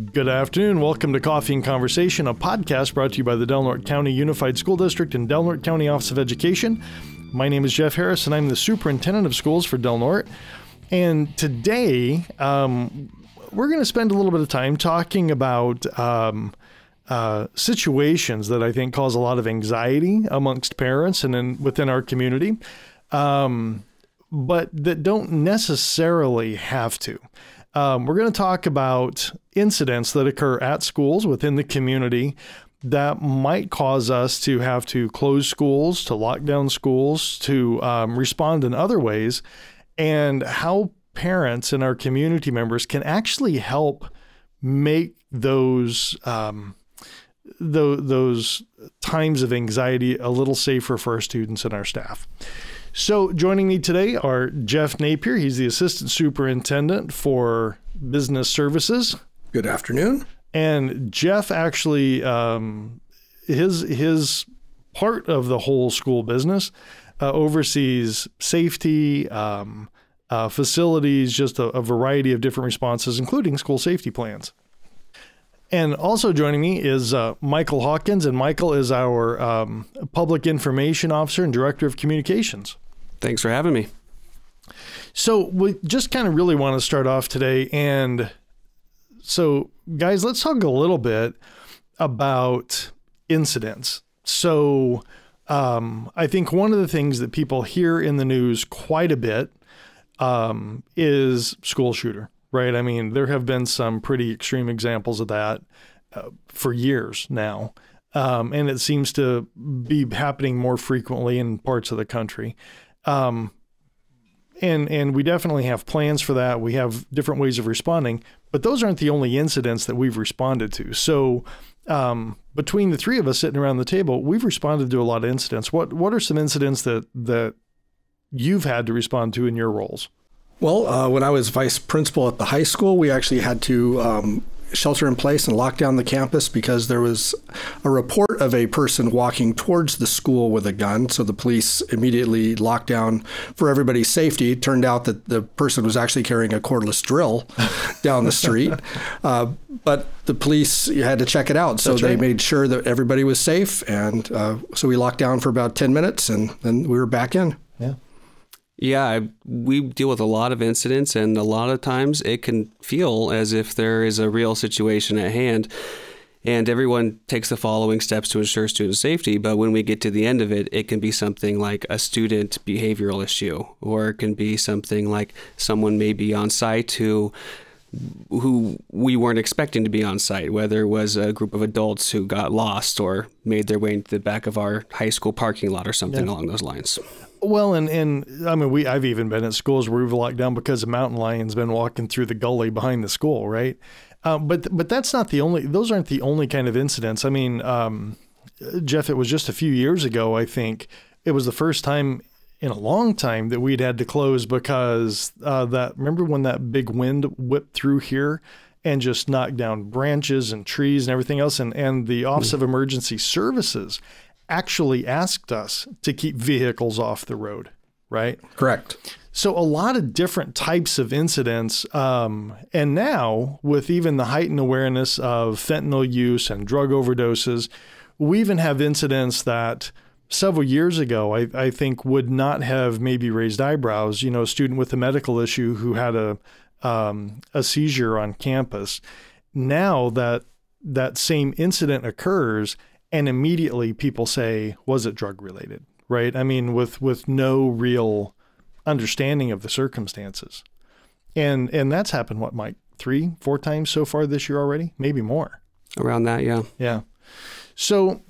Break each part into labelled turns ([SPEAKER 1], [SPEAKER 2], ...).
[SPEAKER 1] Good afternoon. Welcome to Coffee and Conversation, a podcast brought to you by the Del Norte County Unified School District and Del Norte County Office of Education. My name is Jeff Harris, and I'm the superintendent of schools for Del Norte. And today, um, we're going to spend a little bit of time talking about um, uh, situations that I think cause a lot of anxiety amongst parents and in, within our community, um, but that don't necessarily have to. Um, we're going to talk about incidents that occur at schools within the community that might cause us to have to close schools, to lock down schools, to um, respond in other ways, and how parents and our community members can actually help make those um, th- those times of anxiety a little safer for our students and our staff. So, joining me today are Jeff Napier. He's the assistant superintendent for business services.
[SPEAKER 2] Good afternoon.
[SPEAKER 1] And Jeff actually, um, his his part of the whole school business uh, oversees safety, um, uh, facilities, just a, a variety of different responses, including school safety plans. And also joining me is uh, Michael Hawkins, and Michael is our um, public information officer and director of communications.
[SPEAKER 3] Thanks for having me.
[SPEAKER 1] So we just kind of really want to start off today, and so guys, let's talk a little bit about incidents. So um, I think one of the things that people hear in the news quite a bit um, is school shooter right? I mean, there have been some pretty extreme examples of that uh, for years now. Um, and it seems to be happening more frequently in parts of the country. Um, and and we definitely have plans for that. We have different ways of responding, but those aren't the only incidents that we've responded to. So um, between the three of us sitting around the table, we've responded to a lot of incidents. What what are some incidents that that you've had to respond to in your roles?
[SPEAKER 2] Well, uh, when I was vice principal at the high school, we actually had to um, shelter in place and lock down the campus because there was a report of a person walking towards the school with a gun. So the police immediately locked down for everybody's safety. It turned out that the person was actually carrying a cordless drill down the street. Uh, but the police had to check it out. So That's they right. made sure that everybody was safe. And uh, so we locked down for about 10 minutes and then we were back in.
[SPEAKER 1] Yeah.
[SPEAKER 3] Yeah, we deal with a lot of incidents, and a lot of times it can feel as if there is a real situation at hand. And everyone takes the following steps to ensure student safety. But when we get to the end of it, it can be something like a student behavioral issue, or it can be something like someone may be on site who who we weren't expecting to be on site, whether it was a group of adults who got lost or made their way into the back of our high school parking lot or something yeah. along those lines.
[SPEAKER 1] Well, and and I mean, we I've even been at schools where we've locked down because a mountain lion's been walking through the gully behind the school, right? Uh, but but that's not the only; those aren't the only kind of incidents. I mean, um, Jeff, it was just a few years ago. I think it was the first time in a long time that we'd had to close because uh, that. Remember when that big wind whipped through here? and just knocked down branches and trees and everything else. And, and the Office of Emergency Services actually asked us to keep vehicles off the road, right?
[SPEAKER 2] Correct.
[SPEAKER 1] So a lot of different types of incidents, um, and now with even the heightened awareness of fentanyl use and drug overdoses, we even have incidents that several years ago I, I think would not have maybe raised eyebrows. You know, a student with a medical issue who had a um, a seizure on campus. Now that that same incident occurs, and immediately people say, "Was it drug related?" Right? I mean, with with no real understanding of the circumstances, and and that's happened. What, Mike? Three, four times so far this year already, maybe more.
[SPEAKER 3] Around that, yeah,
[SPEAKER 1] yeah. So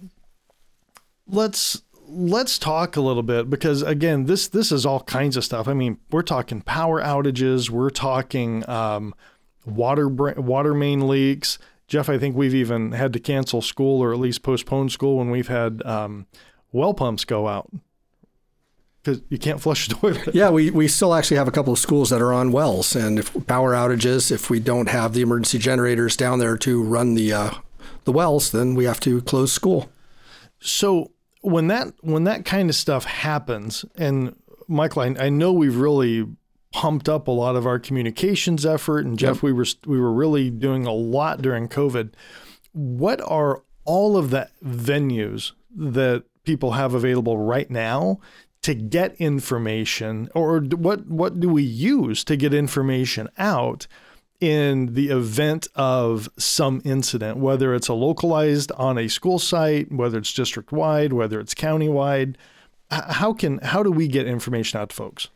[SPEAKER 1] let's let's talk a little bit because again, this this is all kinds of stuff. I mean, we're talking power outages, we're talking um, water water main leaks, Jeff, I think we've even had to cancel school or at least postpone school when we've had um, well pumps go out because you can't flush the toilet.
[SPEAKER 2] Yeah, we, we still actually have a couple of schools that are on wells, and if power outages, if we don't have the emergency generators down there to run the uh, the wells, then we have to close school.
[SPEAKER 1] So when that when that kind of stuff happens, and Michael, I, I know we've really pumped up a lot of our communications effort. And Jeff, yep. we were we were really doing a lot during COVID. What are all of the venues that people have available right now to get information, or what what do we use to get information out? in the event of some incident, whether it's a localized on a school site, whether it's district wide, whether it's county wide, how can how do we get information out to folks?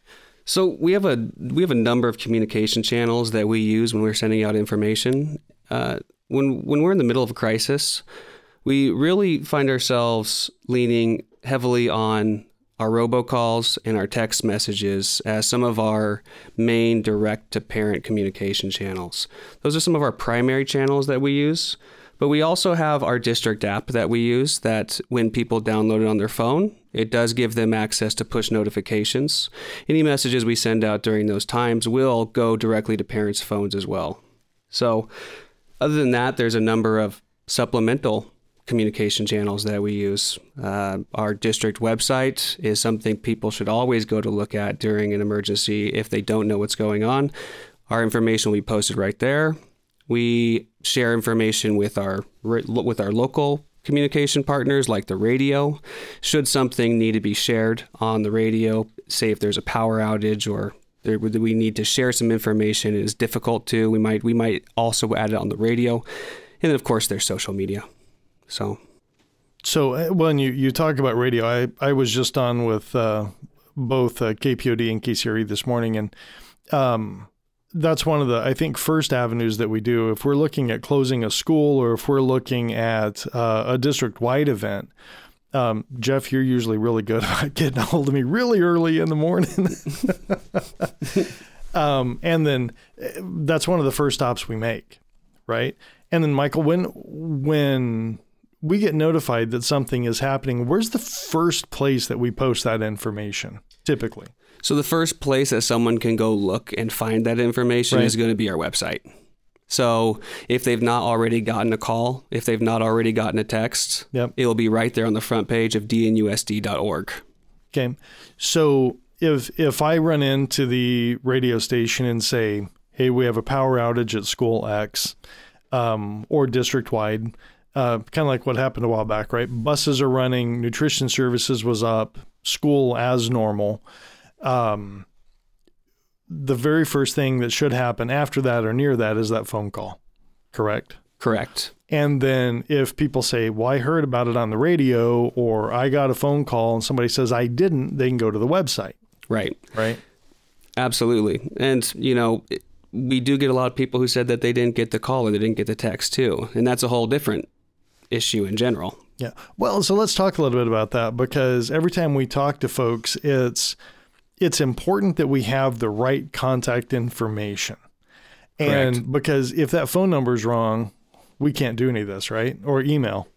[SPEAKER 3] So we have a we have a number of communication channels that we use when we're sending out information. Uh, when when we're in the middle of a crisis, we really find ourselves leaning heavily on our robocalls and our text messages as some of our main direct to parent communication channels. Those are some of our primary channels that we use. But we also have our district app that we use that when people download it on their phone, it does give them access to push notifications. Any messages we send out during those times will go directly to parents' phones as well. So, other than that, there's a number of supplemental communication channels that we use. Uh, our district website is something people should always go to look at during an emergency if they don't know what's going on. Our information will be posted right there. We share information with our with our local communication partners like the radio. Should something need to be shared on the radio, say if there's a power outage or there, we need to share some information, it is difficult to. We might we might also add it on the radio, and then of course there's social media. So,
[SPEAKER 1] so uh, when you you talk about radio, I I was just on with uh, both uh, KPOD and KCRE this morning, and um, that's one of the I think first avenues that we do if we're looking at closing a school or if we're looking at uh, a district wide event. Um, Jeff, you're usually really good about getting a hold of me really early in the morning. um, and then uh, that's one of the first stops we make, right? And then Michael, when when we get notified that something is happening, where's the first place that we post that information typically?
[SPEAKER 3] So the first place that someone can go look and find that information right. is going to be our website. So if they've not already gotten a call, if they've not already gotten a text, yep. it'll be right there on the front page of dnusd.org.
[SPEAKER 1] Okay. So if if I run into the radio station and say, "Hey, we have a power outage at school X," um, or district wide, uh, kind of like what happened a while back, right? Buses are running, nutrition services was up, school as normal um, the very first thing that should happen after that or near that is that phone call, correct?
[SPEAKER 3] Correct.
[SPEAKER 1] And then if people say, Well, I heard about it on the radio, or I got a phone call and somebody says I didn't, they can go to the website.
[SPEAKER 3] Right.
[SPEAKER 1] Right.
[SPEAKER 3] Absolutely. And, you know, we do get a lot of people who said that they didn't get the call or they didn't get the text too. And that's a whole different issue in general.
[SPEAKER 1] Yeah. Well, so let's talk a little bit about that because every time we talk to folks, it's, it's important that we have the right contact information. And Correct. because if that phone number is wrong, we can't do any of this, right? Or email.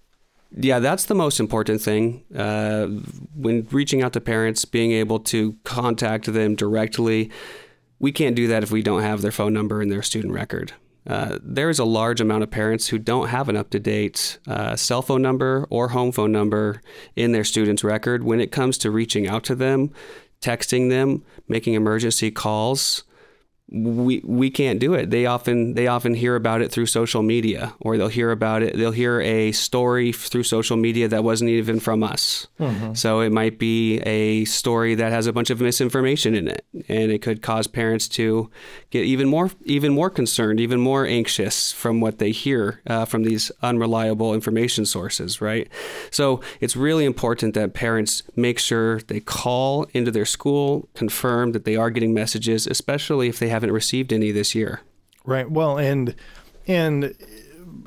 [SPEAKER 3] Yeah, that's the most important thing. Uh, when reaching out to parents, being able to contact them directly, we can't do that if we don't have their phone number and their student record. Uh, there's a large amount of parents who don't have an up to date uh, cell phone number or home phone number in their student's record. When it comes to reaching out to them, texting them, making emergency calls, we we can't do it. They often they often hear about it through social media, or they'll hear about it. They'll hear a story through social media that wasn't even from us. Mm-hmm. So it might be a story that has a bunch of misinformation in it, and it could cause parents to get even more even more concerned, even more anxious from what they hear uh, from these unreliable information sources. Right. So it's really important that parents make sure they call into their school, confirm that they are getting messages, especially if they have haven't received any this year.
[SPEAKER 1] Right. Well, and and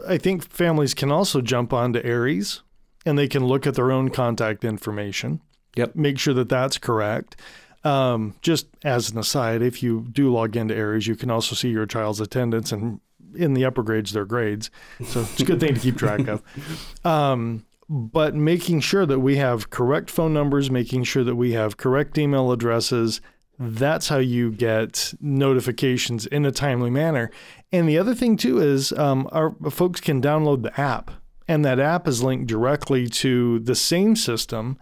[SPEAKER 1] I think families can also jump onto Aeries and they can look at their own contact information.
[SPEAKER 3] Yep.
[SPEAKER 1] Make sure that that's correct. Um, just as an aside, if you do log into Aeries, you can also see your child's attendance and in the upper grades, their grades. So it's a good thing to keep track of. Um, but making sure that we have correct phone numbers, making sure that we have correct email addresses, that's how you get notifications in a timely manner. And the other thing too is um, our folks can download the app, and that app is linked directly to the same system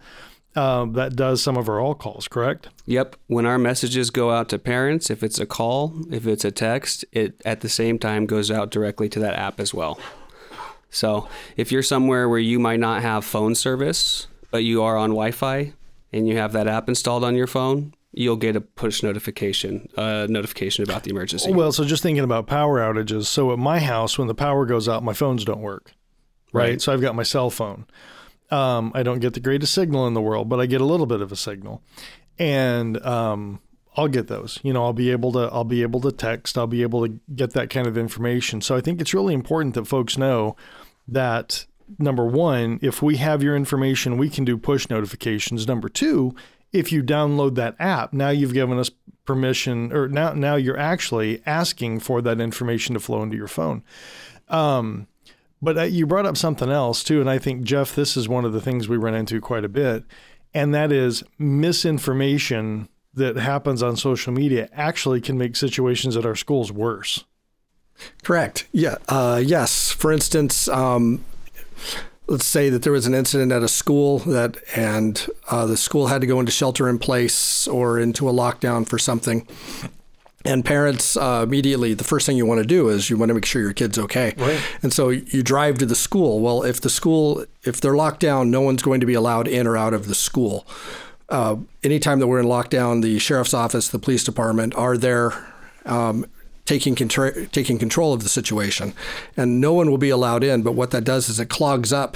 [SPEAKER 1] uh, that does some of our all calls, correct?
[SPEAKER 3] Yep. When our messages go out to parents, if it's a call, if it's a text, it at the same time goes out directly to that app as well. So if you're somewhere where you might not have phone service, but you are on Wi Fi and you have that app installed on your phone, you'll get a push notification, uh, notification about the emergency.
[SPEAKER 1] Well, so just thinking about power outages. So at my house, when the power goes out, my phones don't work. Right.
[SPEAKER 3] Right.
[SPEAKER 1] So I've got my cell phone. Um, I don't get the greatest signal in the world, but I get a little bit of a signal, and um, I'll get those. You know, I'll be able to I'll be able to text. I'll be able to get that kind of information. So I think it's really important that folks know that number one, if we have your information, we can do push notifications. Number two, if you download that app, now you've given us permission, or now now you're actually asking for that information to flow into your phone. Um, but you brought up something else too, and I think Jeff, this is one of the things we run into quite a bit, and that is misinformation that happens on social media actually can make situations at our schools worse.
[SPEAKER 2] Correct. Yeah. Uh, yes. For instance, um, let's say that there was an incident at a school that, and uh, the school had to go into shelter in place or into a lockdown for something. And parents uh, immediately, the first thing you want to do is you want to make sure your kid's okay.
[SPEAKER 1] Right.
[SPEAKER 2] And so you drive to the school. Well, if the school, if they're locked down, no one's going to be allowed in or out of the school. Uh, anytime that we're in lockdown, the sheriff's office, the police department are there um, taking control taking control of the situation, and no one will be allowed in. But what that does is it clogs up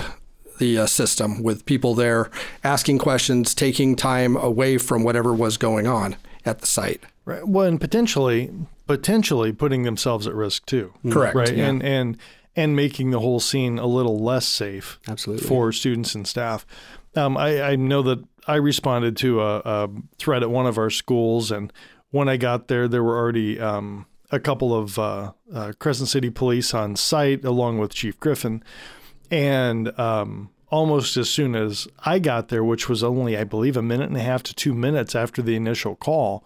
[SPEAKER 2] the uh, system with people there asking questions, taking time away from whatever was going on at the site.
[SPEAKER 1] Right. Well, and potentially, potentially putting themselves at risk too.
[SPEAKER 2] Correct,
[SPEAKER 1] Right.
[SPEAKER 2] yeah.
[SPEAKER 1] And and and making the whole scene a little less safe.
[SPEAKER 3] Absolutely.
[SPEAKER 1] For students and staff. Um, I, I know that I responded to a, a threat at one of our schools, and when I got there, there were already um, a couple of uh, uh, Crescent City police on site, along with Chief Griffin, and um, almost as soon as I got there, which was only, I believe, a minute and a half to two minutes after the initial call,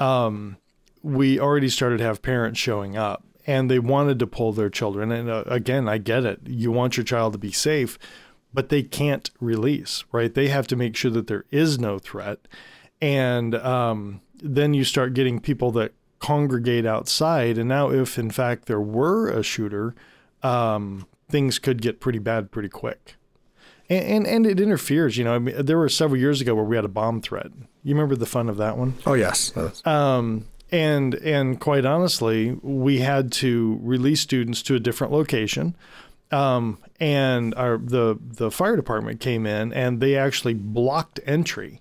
[SPEAKER 1] um, we already started to have parents showing up and they wanted to pull their children. And uh, again, I get it. You want your child to be safe, but they can't release, right? They have to make sure that there is no threat. And um, then you start getting people that congregate outside. And now, if in fact there were a shooter, um, things could get pretty bad pretty quick. And, and, and it interferes, you know. I mean, there were several years ago where we had a bomb threat. You remember the fun of that one?
[SPEAKER 2] Oh yes,
[SPEAKER 1] Um, and and quite honestly, we had to release students to a different location. Um, and our the the fire department came in and they actually blocked entry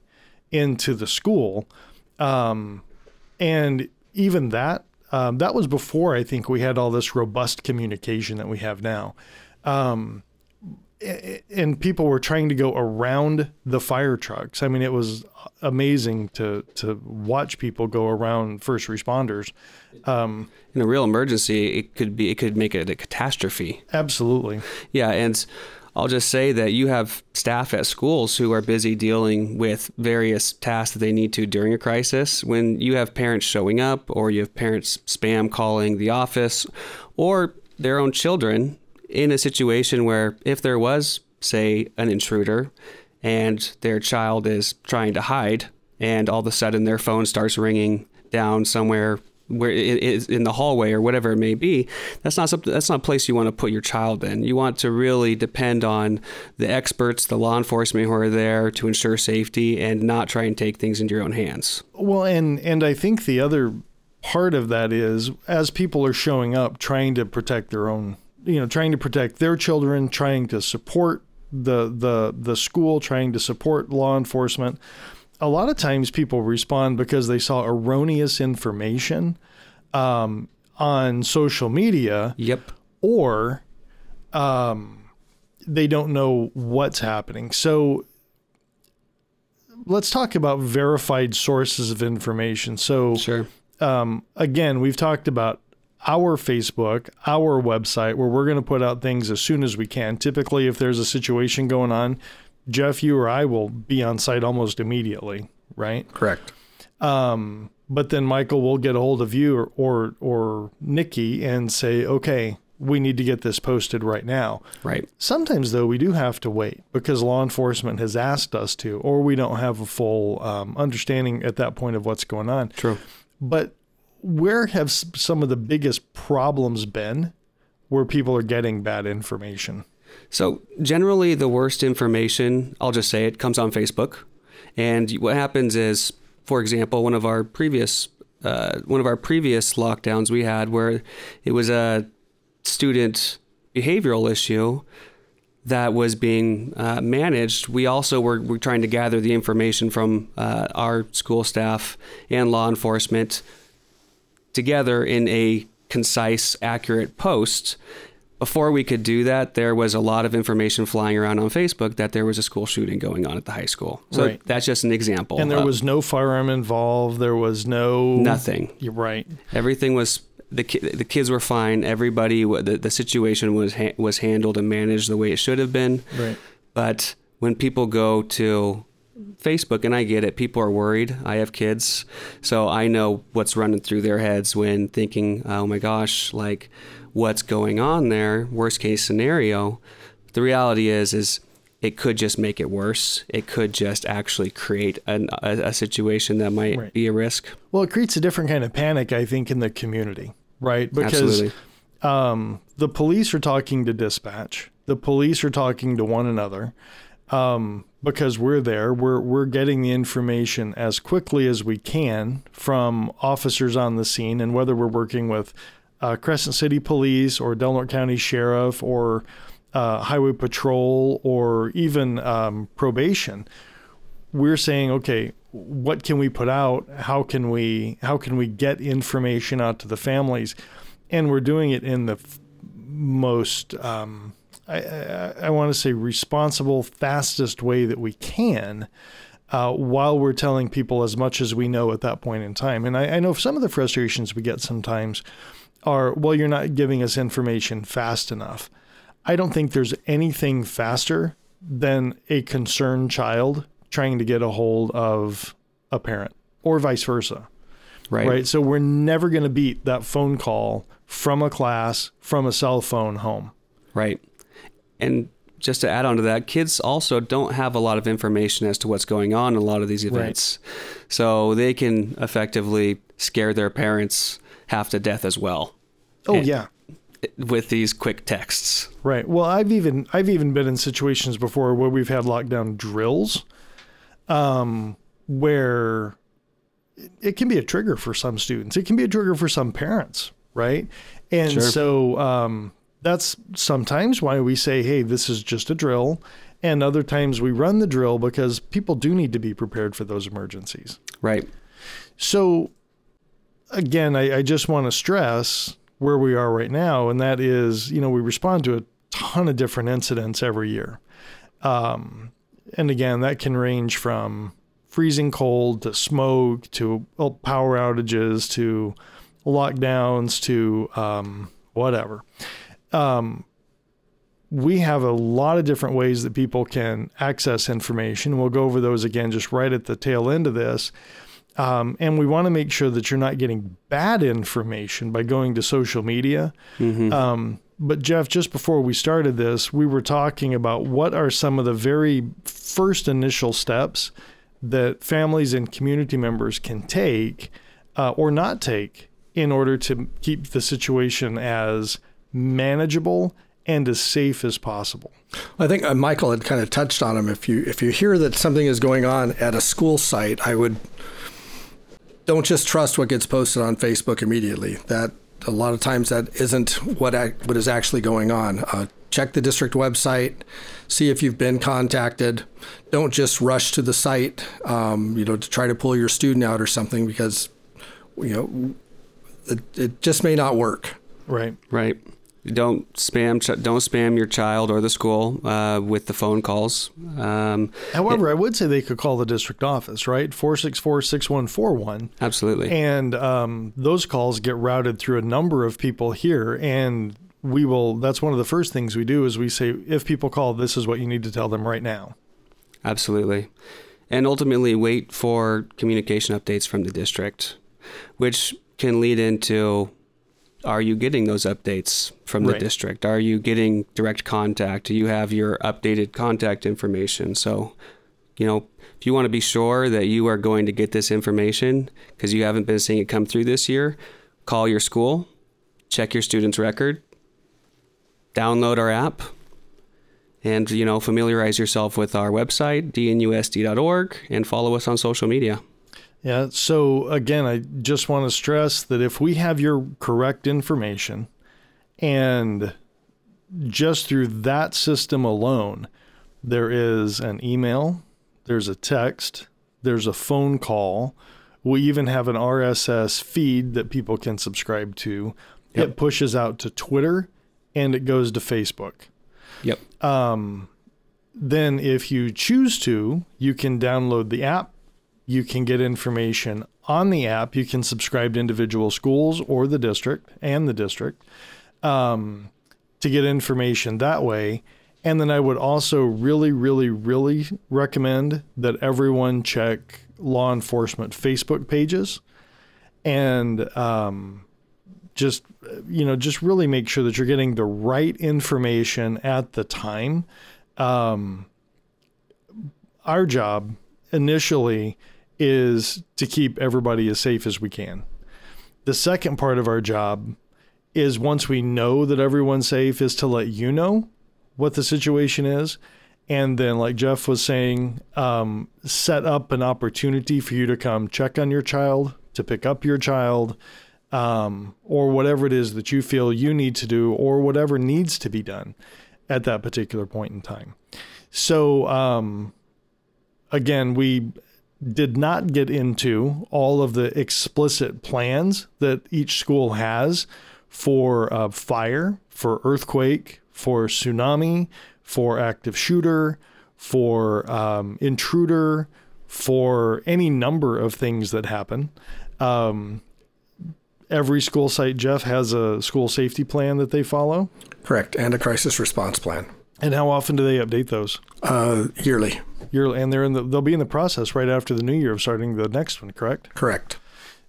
[SPEAKER 1] into the school. Um, and even that um, that was before I think we had all this robust communication that we have now. Um, and people were trying to go around the fire trucks. I mean, it was amazing to to watch people go around first responders. Um,
[SPEAKER 3] In a real emergency, it could be it could make it a catastrophe.
[SPEAKER 1] absolutely.
[SPEAKER 3] Yeah, and I'll just say that you have staff at schools who are busy dealing with various tasks that they need to during a crisis. When you have parents showing up, or you have parents spam calling the office, or their own children in a situation where if there was, say, an intruder and their child is trying to hide, and all of a sudden their phone starts ringing down somewhere where it is in the hallway or whatever it may be that's not something that's not a place you want to put your child in you want to really depend on the experts the law enforcement who are there to ensure safety and not try and take things into your own hands
[SPEAKER 1] Well, and and I think the other part of that is as people are showing up trying to protect their own, you know, trying to protect their children, trying to support the the the school, trying to support law enforcement. A lot of times people respond because they saw erroneous information um, on social media
[SPEAKER 3] yep
[SPEAKER 1] or um, they don't know what's happening. So let's talk about verified sources of information. So
[SPEAKER 3] sure
[SPEAKER 1] um, again, we've talked about our Facebook, our website, where we're going to put out things as soon as we can. Typically, if there's a situation going on, Jeff, you or I will be on site almost immediately, right?
[SPEAKER 2] correct.
[SPEAKER 1] Um, but then Michael will get a hold of you or, or or Nikki and say, okay, we need to get this posted right now.
[SPEAKER 3] Right.
[SPEAKER 1] Sometimes, though, we do have to wait because law enforcement has asked us to, or we don't have a full um, understanding at that point of what's going on.
[SPEAKER 3] True.
[SPEAKER 1] But where have some of the biggest problems been where people are getting bad information?
[SPEAKER 3] So generally, the worst information, I'll just say it, comes on Facebook. And what happens is, for example, one of our previous uh, one of our previous lockdowns we had where it was a student behavioral issue that was being uh, managed. We also were, were trying to gather the information from uh, our school staff and law enforcement together in a concise, accurate post. Before we could do that, there was a lot of information flying around on Facebook that there was a school shooting going on at the high school. So
[SPEAKER 1] Right.
[SPEAKER 3] that's just an example.
[SPEAKER 1] And there
[SPEAKER 3] Uh,
[SPEAKER 1] was no firearm involved. There was no
[SPEAKER 3] nothing.
[SPEAKER 1] You're right.
[SPEAKER 3] Everything was the ki- the kids were fine. Everybody the, the situation was ha- was handled and managed the way it should have been.
[SPEAKER 1] Right.
[SPEAKER 3] But when people go to Facebook, and I get it, people are worried. I have kids, so I know what's running through their heads when thinking, "Oh my gosh, like what's going on there?" Worst case scenario. The reality is, is it could just make it worse. It could just actually create an, a, a situation that might
[SPEAKER 1] Right.
[SPEAKER 3] be a risk.
[SPEAKER 1] Well, it creates a different kind of panic, I think, in the community, right? Because
[SPEAKER 3] Absolutely.
[SPEAKER 1] um, the police are talking to dispatch. The police are talking to one another um, because we're there. We're we're getting the information as quickly as we can from officers on the scene, and whether we're working with uh, Crescent City Police or Del Norte County Sheriff or uh, Highway Patrol or even um, probation, we're saying, okay, what can we put out? How can we how can we get information out to the families? And we're doing it in the f- most um, I, I, I want to say responsible, fastest way that we can. Uh, while we're telling people as much as we know at that point in time. And I, I know some of the frustrations we get sometimes are, well, you're not giving us information fast enough. I don't think there's anything faster than a concerned child trying to get a hold of a parent or vice versa.
[SPEAKER 3] Right.
[SPEAKER 1] Right. So we're never going to beat that phone call from a class from a cell phone home.
[SPEAKER 3] Right. And just to add on to that, kids also don't have a lot of information as to what's going on in a lot of these events. So they can effectively scare their parents half to death as well
[SPEAKER 1] Oh
[SPEAKER 3] And-
[SPEAKER 1] yeah.
[SPEAKER 3] with these quick texts.
[SPEAKER 1] Right. Well, I've even I've even been in situations before where we've had lockdown drills, um, where it- can be a trigger for some students. It can be a trigger for some parents, right? And
[SPEAKER 3] Sure.
[SPEAKER 1] so um, that's sometimes why we say, "Hey, this is just a drill," and other times we run the drill because people do need to be prepared for those emergencies.
[SPEAKER 3] Right.
[SPEAKER 1] So, again, I, I just want to stress where we are right now, and that is, you know, we respond to a ton of different incidents every year. Um, and again, that can range from freezing cold to smoke to power outages to lockdowns to um, whatever. Um, we have a lot of different ways that people can access information. We'll go over those again just right at the tail end of this. Um, and we want to make sure that you're not getting bad information by going to social media. Um, but Jeff, just before we started this, we were talking about what are some of the very first initial steps that families and community members can take uh, or not take in order to keep the situation as manageable and as safe as possible.
[SPEAKER 2] I think uh, Michael had kind of touched on them. If you if you hear that something is going on at a school site, I would don't just trust what gets posted on Facebook immediately. That a lot of times that isn't what ac- what is actually going on. Uh, check the district website, see if you've been contacted. Don't just rush to the site, um, you know, to try to pull your student out or something because you know it, it just may not work.
[SPEAKER 1] Right.
[SPEAKER 3] Right. Don't spam. Ch- don't spam your child or the school uh, with the phone calls. Um,
[SPEAKER 1] However, I would say they could call the district office, right? 464 6141.
[SPEAKER 3] absolutely.
[SPEAKER 1] And um, those calls get routed through a number of people here. And we will, that's one of the first things we do is we say, if people call, this is what you need to tell them right now.
[SPEAKER 3] Absolutely. And ultimately, wait for communication updates from the district, which can lead into are you getting those updates from the
[SPEAKER 1] Right.
[SPEAKER 3] district? Are you getting direct contact? Do you have your updated contact information? So, you know, if you want to be sure that you are going to get this information because you haven't been seeing it come through this year, call your school, check your student's record, download our app, and you know familiarize yourself with our website dnusd.org and follow us on social media.
[SPEAKER 1] Yeah. So again, I just want to stress that if we have your correct information and just through that system alone, there is an email, there's a text, there's a phone call. We even have an RSS feed that people can subscribe to.
[SPEAKER 3] Yep.
[SPEAKER 1] It pushes out to Twitter and it goes to Facebook.
[SPEAKER 3] Yep.
[SPEAKER 1] Um, then, if you choose to, you can download the app. You can get information on the app. You can subscribe to individual schools or the district and the district um, to get information that way. And then I would also really, really, really recommend that everyone check law enforcement Facebook pages and um, just you know just really make sure that you're getting the right information at the time um, our job initially is to keep everybody as safe as we can. The second part of our job is once we know that everyone's safe is to let you know what the situation is. And then like jeff was saying um, set up an opportunity for you to come check on your child to pick up your child um, or whatever it is that you feel you need to do or whatever needs to be done at that particular point in time. So um, again we did not get into all of the explicit plans that each school has for uh, fire, for earthquake, for tsunami, for active shooter, for um, intruder, for any number of things that happen. Um, every school site, Jeff, has a school safety plan that they follow.
[SPEAKER 2] Correct. And a crisis response plan
[SPEAKER 1] And how often do they update those?
[SPEAKER 2] uh, yearly.
[SPEAKER 1] You're, and they're in the, they'll be in the process right after the new year of starting the next one, correct?
[SPEAKER 2] Correct.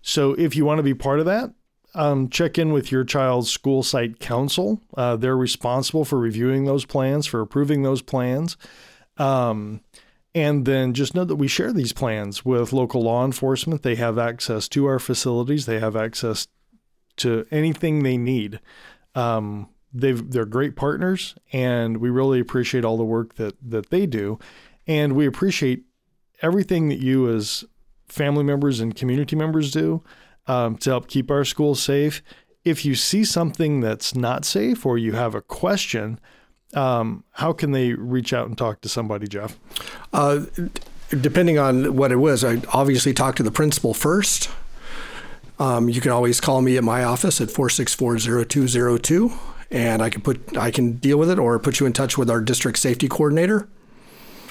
[SPEAKER 1] So if you want to be part of that, um, check in with your child's school site council. Uh, they're responsible for reviewing those plans, for approving those plans. Um, and then just know that we share these plans with local law enforcement. They have access to our facilities, they have access to anything they need. Um, they've, they're great partners, and we really appreciate all the work that, that they do. And we appreciate everything that you, as family members and community members, do um, to help keep our schools safe. If you see something that's not safe or you have a question, um, how can they reach out and talk to somebody, Jeff?
[SPEAKER 2] Uh, depending on what it was, I obviously talk to the principal first. Um, you can always call me at my office at 4640202 and I can put I can deal with it or put you in touch with our district safety coordinator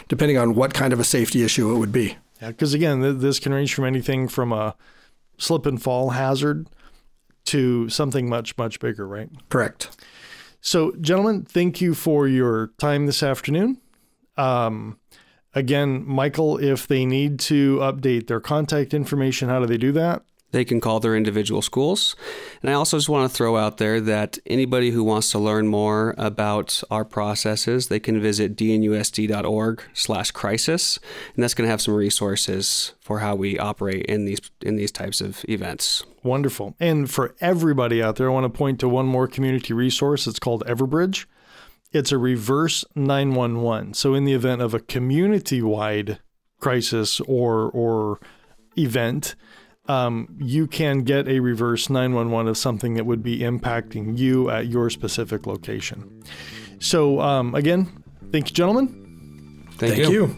[SPEAKER 2] depending on what kind of a safety issue it would be.
[SPEAKER 1] Yeah, because again, th- this can range from anything from a slip and fall hazard to something much, much bigger, right?
[SPEAKER 2] Correct.
[SPEAKER 1] So, gentlemen, thank you for your time this afternoon. Um, again, Michael, if they need to update their contact information, how do they do that?
[SPEAKER 3] They can call their individual schools. And I also just want to throw out there that anybody who wants to learn more about our processes, they can visit dnusd.org slash crisis. And that's going to have some resources for how we operate in these in these types of events.
[SPEAKER 1] Wonderful. And for everybody out there, I want to point to one more community resource. It's called Everbridge. It's a reverse 911. So in the event of a community-wide crisis or or event, um, you can get a reverse 911 of something that would be impacting you at your specific location. So um, again, thank you, gentlemen.
[SPEAKER 3] Thank,
[SPEAKER 2] Thank you.